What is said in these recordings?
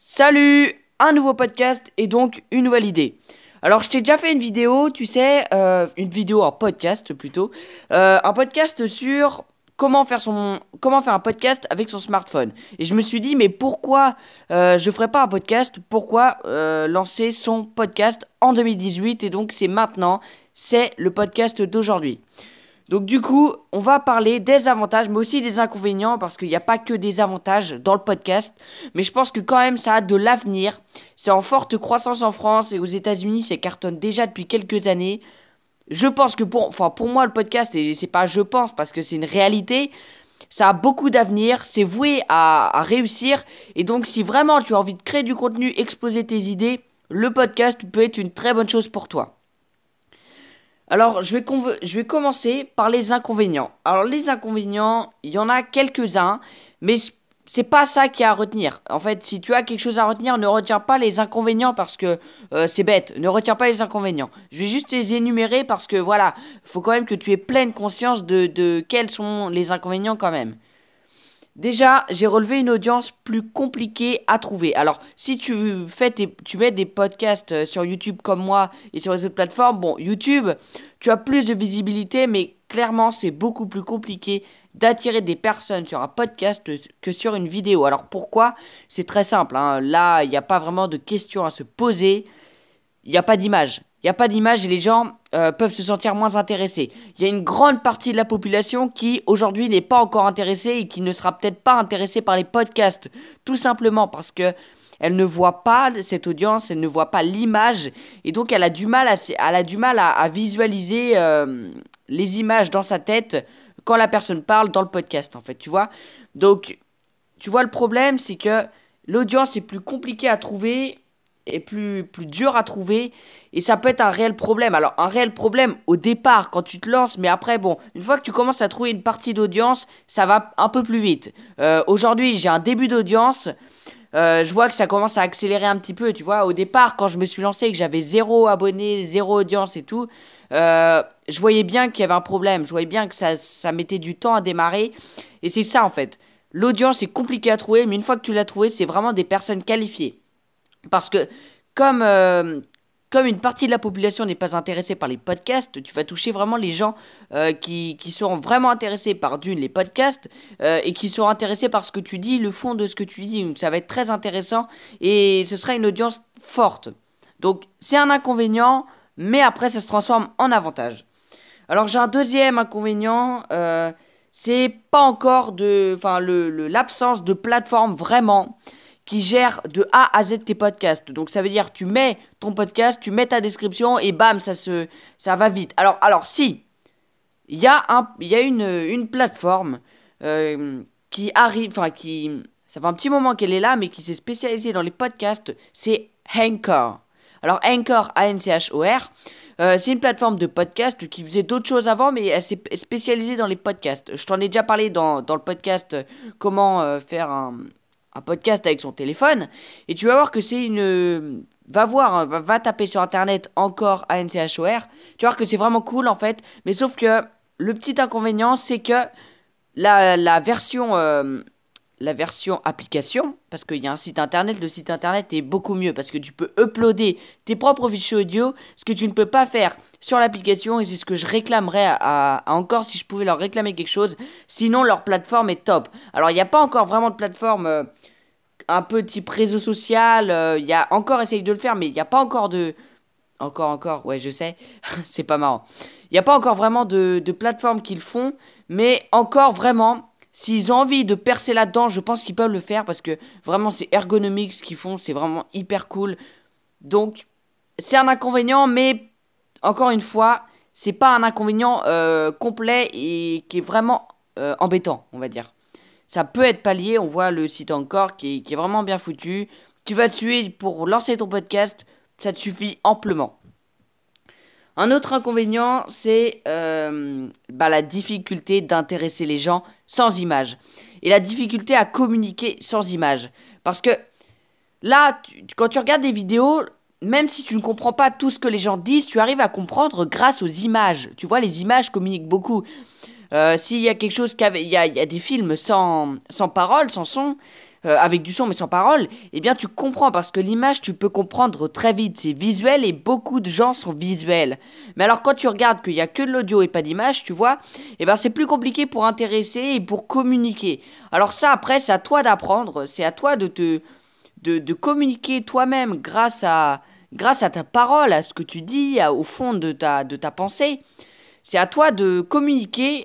Salut Un nouveau podcast et donc une nouvelle idée. Alors je t'ai déjà fait une vidéo, tu sais, euh, une vidéo en podcast plutôt, euh, un podcast sur comment faire un podcast avec son smartphone. Et je me suis dit mais pourquoi euh, je ferais pas un podcast? Pourquoi lancer son podcast en 2018 Et donc c'est maintenant, c'est le podcast d'aujourd'hui. Donc du coup, on va parler des avantages, mais aussi des inconvénients, parce qu'il n'y a pas que des avantages dans le podcast. Mais je pense que quand même, ça a de l'avenir. C'est en forte croissance en France et aux États-Unis, c'est cartonne déjà depuis quelques années. Je pense que pour, enfin pour moi, le podcast, et c'est pas je pense, parce que c'est une réalité, ça a beaucoup d'avenir, c'est voué à, à réussir. Et donc, si vraiment tu as envie de créer du contenu, exposer tes idées, le podcast peut être une très bonne chose pour toi. Alors, je vais, je vais commencer par les inconvénients. Alors, les inconvénients, il y en a quelques-uns, mais c'est pas ça qui a à retenir. En fait, si tu as quelque chose à retenir, ne retiens pas les inconvénients parce que euh, c'est bête. Ne retiens pas les inconvénients. Je vais juste les énumérer parce que voilà, faut quand même que tu aies pleine conscience de, de quels sont les inconvénients quand même. Déjà, j'ai relevé une audience plus compliquée à trouver. Alors, si tu fais tu mets des podcasts euh, sur YouTube comme moi et sur les autres plateformes, bon, YouTube, tu as plus de visibilité, mais clairement, c'est beaucoup plus compliqué d'attirer des personnes sur un podcast que sur une vidéo. Alors pourquoi? C'est très simple. Hein. Là, il n'y a pas vraiment de questions à se poser. Il n'y a pas d'image. Il n'y a pas d'image et les gens euh, peuvent se sentir moins intéressés. Il y a une grande partie de la population qui aujourd'hui n'est pas encore intéressée et qui ne sera peut-être pas intéressée par les podcasts, tout simplement parce que elle ne voit pas cette audience, elle ne voit pas l'image et donc elle a du mal à, visualiser euh, les images dans sa tête quand la personne parle dans le podcast en fait, tu vois. Donc tu vois le problème c'est que l'audience est plus compliquée à trouver est plus, plus dur à trouver et ça peut être un réel problème. Alors un réel problème au départ quand tu te lances, mais après bon, une fois que tu commences à trouver une partie d'audience, ça va un peu plus vite. Euh, aujourd'hui j'ai un début d'audience. Euh, je vois que ça commence à accélérer un petit peu, tu vois. Au départ, quand je me suis lancé et que j'avais zéro abonné, zéro audience et tout, euh, je voyais bien qu'il y avait un problème. Je voyais bien que ça, ça mettait du temps à démarrer. Et c'est ça en fait. L'audience est compliquée à trouver, mais une fois que tu l'as trouvé, c'est vraiment des personnes qualifiées. Parce que comme, euh, comme une partie de la population n'est pas intéressée par les podcasts, tu vas toucher vraiment les gens euh, qui, qui, seront vraiment intéressés par d'une les podcasts euh, et qui seront intéressés par ce que tu dis, le fond de ce que tu dis. Donc ça va être très intéressant et ce sera une audience forte. Donc c'est un inconvénient, mais après ça se transforme en avantage. Alors j'ai un deuxième inconvénient, c'est pas encore de, enfin l'absence de plateforme vraiment qui gère de A à Z tes podcasts. Donc ça veut dire tu mets ton podcast, tu mets ta description et bam, ça se ça va vite. Alors alors si il y a un y a une, une plateforme euh, qui arrive enfin qui ça fait un petit moment qu'elle est là mais qui s'est spécialisée dans les podcasts, c'est Anchor. Alors Anchor A N C H O R euh, c'est une plateforme de podcast qui faisait d'autres choses avant, mais elle s'est spécialisée dans les podcasts. Je t'en ai déjà parlé dans, dans le podcast comment euh, faire un, un podcast avec son téléphone et tu vas voir que c'est une va voir hein, va, taper sur internet encore ANCHOR tu vas voir que c'est vraiment cool en fait mais sauf que le petit inconvénient c'est que la, la version euh, la version application, parce qu'il y a un site internet, le site internet est beaucoup mieux, parce que tu peux uploader tes propres fichiers audio, ce que tu ne peux pas faire sur l'application, et c'est ce que je réclamerais à, encore si je pouvais leur réclamer quelque chose, sinon leur plateforme est top. Alors il n'y a pas encore vraiment de plateforme euh, un type réseau social, euh, il y a encore essayé de le faire, mais il n'y a pas encore de... Encore, encore, ouais je sais, c'est pas marrant. Il n'y a pas encore vraiment de, de plateforme qu'ils font, mais encore vraiment S'ils ont envie de percer là-dedans, je pense qu'ils peuvent le faire parce que vraiment c'est ergonomique ce qu'ils font, c'est vraiment hyper cool. Donc c'est un inconvénient, mais encore une fois, c'est pas un inconvénient euh, complet et qui est vraiment euh, embêtant, on va dire. Ça peut être pallié, on voit le site encore qui est, vraiment bien foutu. Tu vas dessus pour lancer ton podcast, ça te suffit amplement. Un autre inconvénient, c'est euh, bah, la difficulté d'intéresser les gens sans image. Et la difficulté à communiquer sans image. Parce que là, quand tu regardes des vidéos, même si tu ne comprends pas tout ce que les gens disent, tu arrives à comprendre grâce aux images. Tu vois, les images communiquent beaucoup. Euh, s'il y a quelque chose qu'il y, il y a des films sans, sans parole, sans son, euh, avec du son mais sans parole, eh bien tu comprends parce que l'image tu peux comprendre très vite, c'est visuel et beaucoup de gens sont visuels. Mais alors quand tu regardes qu'il n'y a que de l'audio et pas d'image, tu vois, eh bien c'est plus compliqué pour intéresser et pour communiquer. Alors ça après c'est à toi d'apprendre, c'est à toi de te de, communiquer toi-même grâce à grâce à ta parole, à ce que tu dis, au fond de ta de ta pensée. C'est à toi de communiquer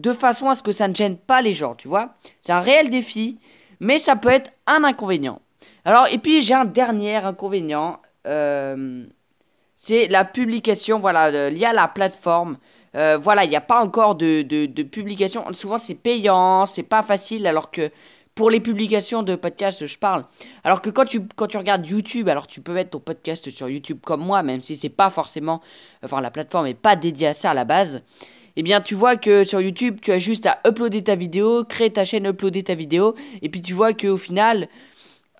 de façon à ce que ça ne gêne pas les gens, tu vois. C'est un réel défi mais ça peut être un inconvénient. Alors, et puis j'ai un dernier inconvénient, euh, c'est la publication, voilà, liée à la plateforme. Euh, voilà, il n'y a pas encore de, de, publication. Souvent, c'est payant, c'est pas facile, alors que pour les publications de podcasts, je parle. Alors que quand tu, quand tu regardes YouTube, alors tu peux mettre ton podcast sur YouTube comme moi, même si c'est pas forcément. Enfin, la plateforme n'est pas dédiée à ça à la base eh bien tu vois que sur YouTube, tu as juste à uploader ta vidéo, créer ta chaîne, uploader ta vidéo, et puis tu vois qu'au final,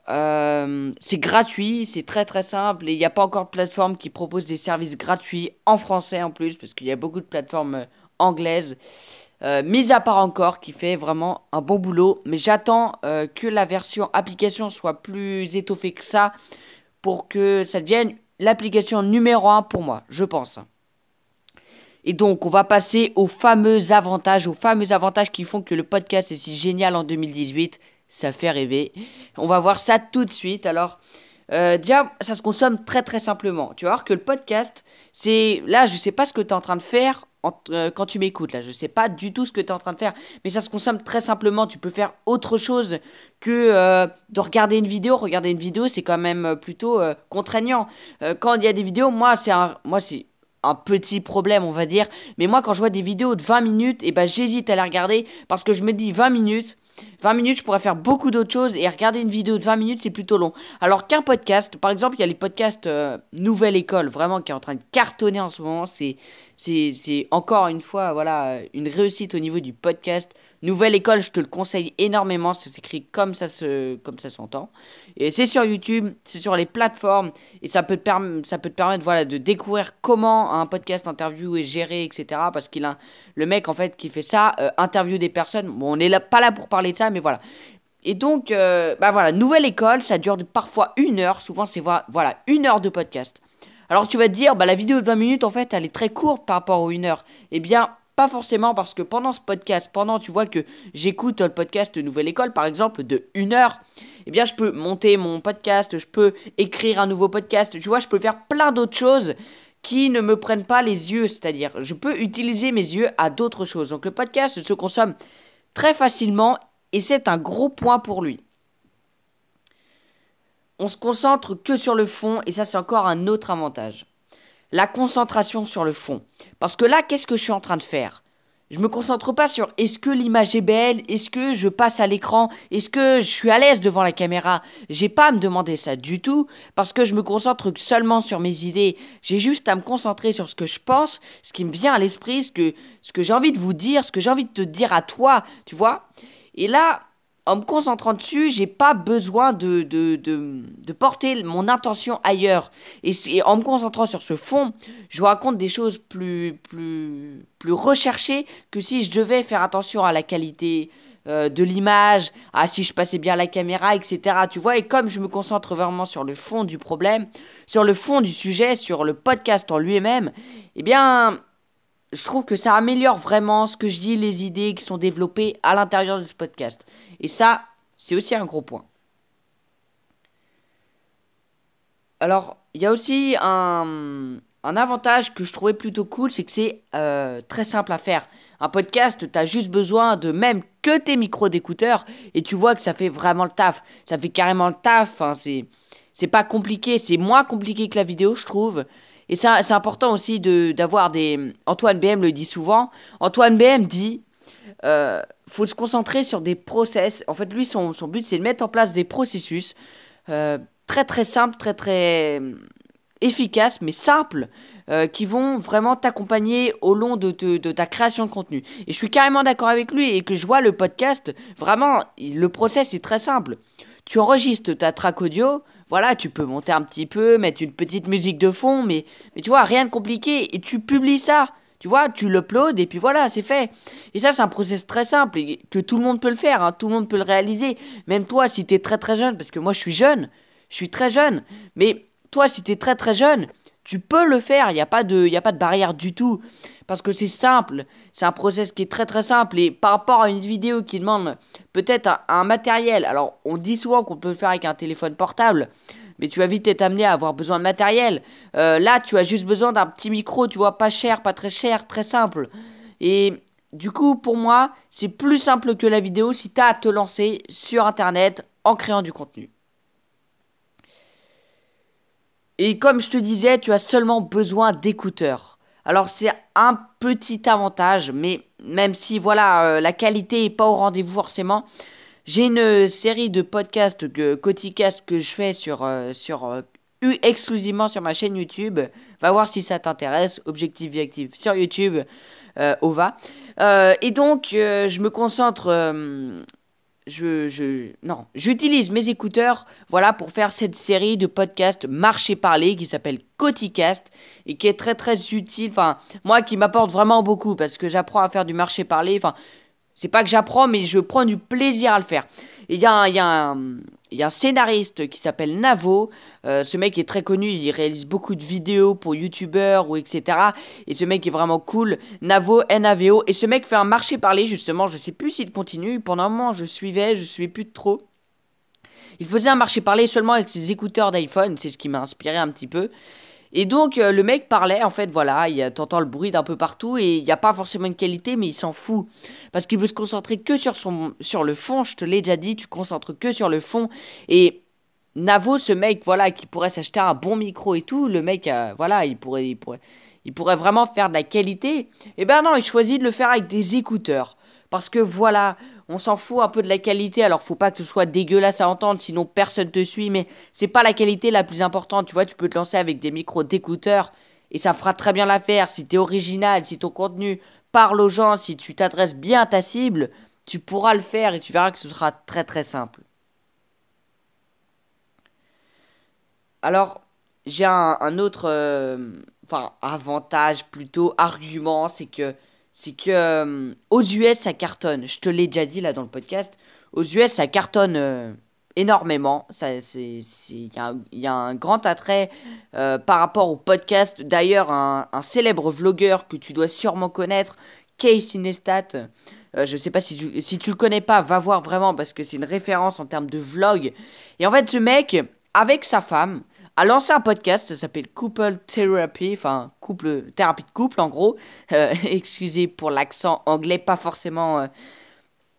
euh, c'est gratuit, c'est très très simple, et il n'y a pas encore de plateforme qui propose des services gratuits en français en plus, parce qu'il y a beaucoup de plateformes euh, anglaises. Euh, mis à part encore, qui fait vraiment un bon boulot, mais j'attends que la version application soit plus étoffée que ça pour que ça devienne l'application numéro 1 pour moi, je pense. Et donc, on va passer aux fameux avantages, aux fameux avantages qui font que le podcast est si génial en 2018. Ça fait rêver. On va voir ça tout de suite. Alors, euh, déjà, ça se consomme très très simplement. Tu vas voir que le podcast, c'est... Là, je ne sais pas ce que tu es en train de faire euh, quand tu m'écoutes. Là, je ne sais pas du tout ce que tu es en train de faire. Mais ça se consomme très simplement. Tu peux faire autre chose que euh, de regarder une vidéo. Regarder une vidéo, c'est quand même plutôt contraignant. quand il y a des vidéos, moi, c'est un... Moi, c'est un petit problème, on va dire. Mais moi, quand je vois des vidéos de 20 minutes, et eh ben, j'hésite à les regarder parce que je me dis 20 minutes. 20 minutes, je pourrais faire beaucoup d'autres choses et regarder une vidéo de 20 minutes, c'est plutôt long. Alors qu'un podcast, par exemple, il y a les podcasts euh, Nouvelle École, vraiment, qui est en train de cartonner en ce moment. C'est, encore une fois, voilà, une réussite au niveau du podcast. Nouvelle École, je te le conseille énormément. Ça s'écrit comme ça, se, comme ça s'entend. Et c'est sur YouTube, c'est sur les plateformes. Et ça peut te, ça peut te permettre voilà, de découvrir comment un podcast interview est géré, etc. Parce qu'il a le mec en fait qui fait ça, euh, interview des personnes. Bon, on n'est pas là pour parler de ça, mais voilà. Et donc, euh, bah voilà, Nouvelle École, ça dure parfois une heure. Souvent, c'est voilà, une heure de podcast. Alors tu vas te dire, bah, la vidéo de 20 minutes, en fait, elle est très courte par rapport aux une heure. Eh bien, pas forcément parce que pendant ce podcast, pendant tu vois que j'écoute le podcast Nouvelle École par exemple de une heure, eh bien je peux monter mon podcast, je peux écrire un nouveau podcast, tu vois, je peux faire plein d'autres choses qui ne me prennent pas les yeux, c'est-à-dire je peux utiliser mes yeux à d'autres choses. Donc le podcast se consomme très facilement et c'est un gros point pour lui. On se concentre que sur le fond et ça c'est encore un autre avantage la concentration sur le fond. Parce que là, qu'est-ce que je suis en train de faire? Je me concentre pas sur est-ce que l'image est belle, est-ce que je passe à l'écran, est-ce que je suis à l'aise devant la caméra? J'ai pas à me demander ça du tout parce que je me concentre seulement sur mes idées. J'ai juste à me concentrer sur ce que je pense, ce qui me vient à l'esprit, ce que, ce que j'ai envie de vous dire, ce que j'ai envie de te dire à toi, tu vois? Et là, en me concentrant dessus, j'ai pas besoin de, de, de, porter mon intention ailleurs. Et, en me concentrant sur ce fond, je raconte des choses plus, plus, plus recherchées que si je devais faire attention à la qualité euh, de l'image, à si je passais bien la caméra, etc. Tu vois, et comme je me concentre vraiment sur le fond du problème, sur le fond du sujet, sur le podcast en lui-même, eh bien, je trouve que ça améliore vraiment ce que je dis, les idées qui sont développées à l'intérieur de ce podcast. Et ça, c'est aussi un gros point. Alors, il y a aussi un, avantage que je trouvais plutôt cool, c'est que c'est euh, très simple à faire. Un podcast, tu as juste besoin de même que tes micros d'écouteurs et tu vois que ça fait vraiment le taf. Ça fait carrément le taf. Hein, c'est, c'est pas compliqué, c'est moins compliqué que la vidéo, je trouve. Et c'est important aussi d'avoir des. Antoine BM le dit souvent. Antoine BM dit euh, faut se concentrer sur des process. En fait, lui, son, son but, c'est de mettre en place des processus euh, très très simples, très très euh, efficaces, mais simples, euh, qui vont vraiment t'accompagner au long de, de, ta création de contenu. Et je suis carrément d'accord avec lui et que je vois le podcast, vraiment, le process est très simple. Tu enregistres ta track audio, voilà, tu peux monter un petit peu, mettre une petite musique de fond, mais, mais tu vois, rien de compliqué, et tu publies ça. Tu vois, tu l'uploads et puis voilà, c'est fait. Et ça, c'est un process très simple et que tout le monde peut le faire, hein, tout le monde peut le réaliser. Même toi, si tu très très jeune, parce que moi je suis jeune, je suis très jeune, mais toi, si tu très très jeune, tu peux le faire, il n'y a, pas de, a pas de barrière du tout. Parce que c'est simple, c'est un process qui est très très simple. Et par rapport à une vidéo qui demande peut-être un, matériel, alors on dit souvent qu'on peut le faire avec un téléphone portable, mais tu vas vite être amené à avoir besoin de matériel. Euh, là, tu as juste besoin d'un petit micro, tu vois, pas cher, pas très cher, très simple. Et du coup, pour moi, c'est plus simple que la vidéo si tu as à te lancer sur Internet en créant du contenu. Et comme je te disais, tu as seulement besoin d'écouteurs. Alors c'est un petit avantage, mais même si voilà euh, la qualité est pas au rendez-vous forcément, j'ai une série de podcasts que Coticast que je fais sur euh, sur euh, exclusivement sur ma chaîne YouTube. Va voir si ça t'intéresse. Objectif Viactive sur YouTube, OVA. et donc je me concentre je, je non, j'utilise mes écouteurs, voilà, pour faire cette série de podcasts marché parler qui s'appelle Coticast et qui est très très utile. Enfin, moi qui m'apporte vraiment beaucoup parce que j'apprends à faire du marché parler. C'est pas que j'apprends, mais je prends du plaisir à le faire. Il y, a, y, y a un scénariste qui s'appelle Navo. Euh, ce mec est très connu, il réalise beaucoup de vidéos pour youtubeurs ou etc. Et ce mec est vraiment cool. Navo, N-A-V-O. Et ce mec fait un marché parler justement. Je sais plus s'il continue. Pendant un moment, je suivais, je suivais plus trop. Il faisait un marché parler seulement avec ses écouteurs d'iPhone. C'est ce qui m'a inspiré un petit peu. Et donc euh, le mec parlait, en fait, voilà, t'entends le bruit d'un peu partout et il n'y a pas forcément une qualité, mais il s'en fout. Parce qu'il veut se concentrer que sur, son, sur le fond, je te l'ai déjà dit, tu concentres que sur le fond. Et Navo, ce mec, voilà, qui pourrait s'acheter un bon micro et tout, le mec, euh, voilà, il pourrait, il, pourrait, il pourrait vraiment faire de la qualité. Et eh ben non, il choisit de le faire avec des écouteurs. Parce que voilà, on s'en fout un peu de la qualité, alors faut pas que ce soit dégueulasse à entendre, sinon personne te suit, mais c'est pas la qualité la plus importante, tu vois, tu peux te lancer avec des micros d'écouteurs, et ça fera très bien l'affaire, si t'es original, si ton contenu parle aux gens, si tu t'adresses bien à ta cible, tu pourras le faire et tu verras que ce sera très très simple. Alors, j'ai un, autre euh, avantage plutôt, argument, c'est que c'est que euh, aux US ça cartonne. Je te l'ai déjà dit là dans le podcast. Aux US ça cartonne euh, énormément. Il y, a un grand attrait euh, par rapport au podcast. D'ailleurs, un, célèbre vlogueur que tu dois sûrement connaître, Casey Neistat. je sais pas si tu, si tu le connais pas, va voir vraiment parce que c'est une référence en termes de vlog. Et en fait, ce mec, avec sa femme, a lancé un podcast, ça s'appelle Couple Therapy, enfin couple thérapie de couple en gros. Euh, excusez pour l'accent anglais, pas forcément, euh,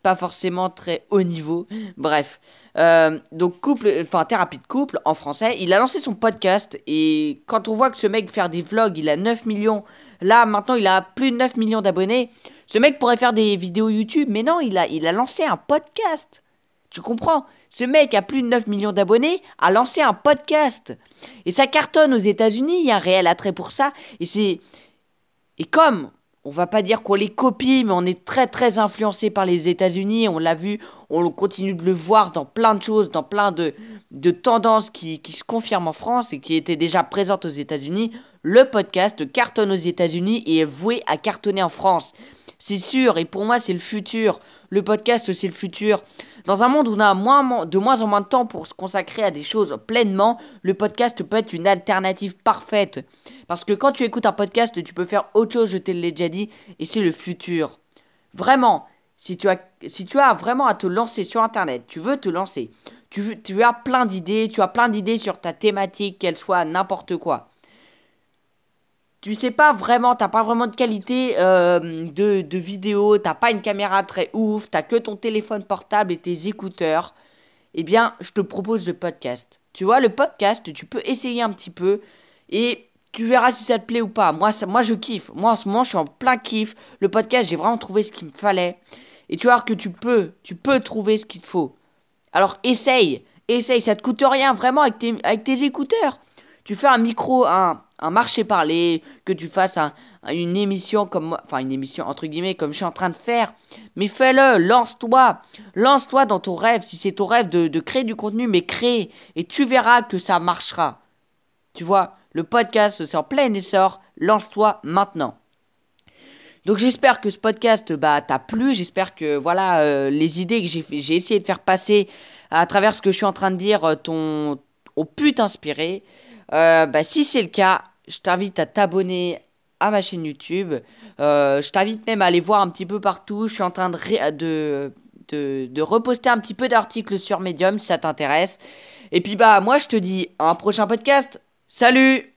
pas forcément très haut niveau. Bref, euh, donc couple, enfin thérapie de couple en français. Il a lancé son podcast et quand on voit que ce mec fait des vlogs, il a 9 millions. Là maintenant, il a plus de 9 millions d'abonnés. Ce mec pourrait faire des vidéos YouTube, mais non, il a, il a lancé un podcast. Tu comprends? Ce mec a plus de 9 millions d'abonnés, a lancé un podcast. Et ça cartonne aux États-Unis, il y a un réel attrait pour ça. Et c'est. Et comme on va pas dire qu'on les copie, mais on est très très influencé par les États-Unis. On l'a vu, on continue de le voir dans plein de choses, dans plein de, de tendances qui, qui, se confirment en France et qui étaient déjà présentes aux États-Unis. Le podcast cartonne aux États-Unis et est voué à cartonner en France. C'est sûr, et pour moi c'est le futur. Le podcast c'est le futur. Dans un monde où on a moins, de moins en moins de temps pour se consacrer à des choses pleinement, le podcast peut être une alternative parfaite. Parce que quand tu écoutes un podcast, tu peux faire autre chose, je te l'ai déjà dit, et c'est le futur. Vraiment, si tu, as, si tu as vraiment à te lancer sur Internet, tu veux te lancer, tu, tu as plein d'idées, tu as plein d'idées sur ta thématique, qu'elle soit n'importe quoi tu sais pas vraiment, t'as pas vraiment de qualité euh, de, de vidéo, t'as pas une caméra très ouf, t'as que ton téléphone portable et tes écouteurs, eh bien, je te propose le podcast. Tu vois, le podcast, tu peux essayer un petit peu et tu verras si ça te plaît ou pas. Moi, ça, moi je kiffe. Moi, en ce moment, je suis en plein kiff. Le podcast, j'ai vraiment trouvé ce qu'il me fallait. Et tu vois que tu peux, tu peux trouver ce qu'il faut. Alors, essaye, essaye, ça te coûte rien, vraiment, avec tes, avec tes écouteurs. Tu fais un micro, un, un marché parler, que tu fasses une émission comme enfin une émission entre guillemets comme je suis en train de faire, mais fais-le, lance-toi, lance-toi dans ton rêve, si c'est ton rêve de, créer du contenu, mais crée, et tu verras que ça marchera. Tu vois, le podcast c'est en plein essor, lance-toi maintenant. Donc j'espère que ce podcast bah, t'a plu, j'espère que voilà euh, les idées que j'ai essayé de faire passer à travers ce que je suis en train de dire euh, t'ont pu t'inspirer. Euh, bah, si c'est le cas, je t'invite à t'abonner à ma chaîne YouTube. je t'invite même à aller voir un petit peu partout. Je suis en train de reposter un petit peu d'articles sur Medium si ça t'intéresse. Et puis bah moi je te dis à un prochain podcast. Salut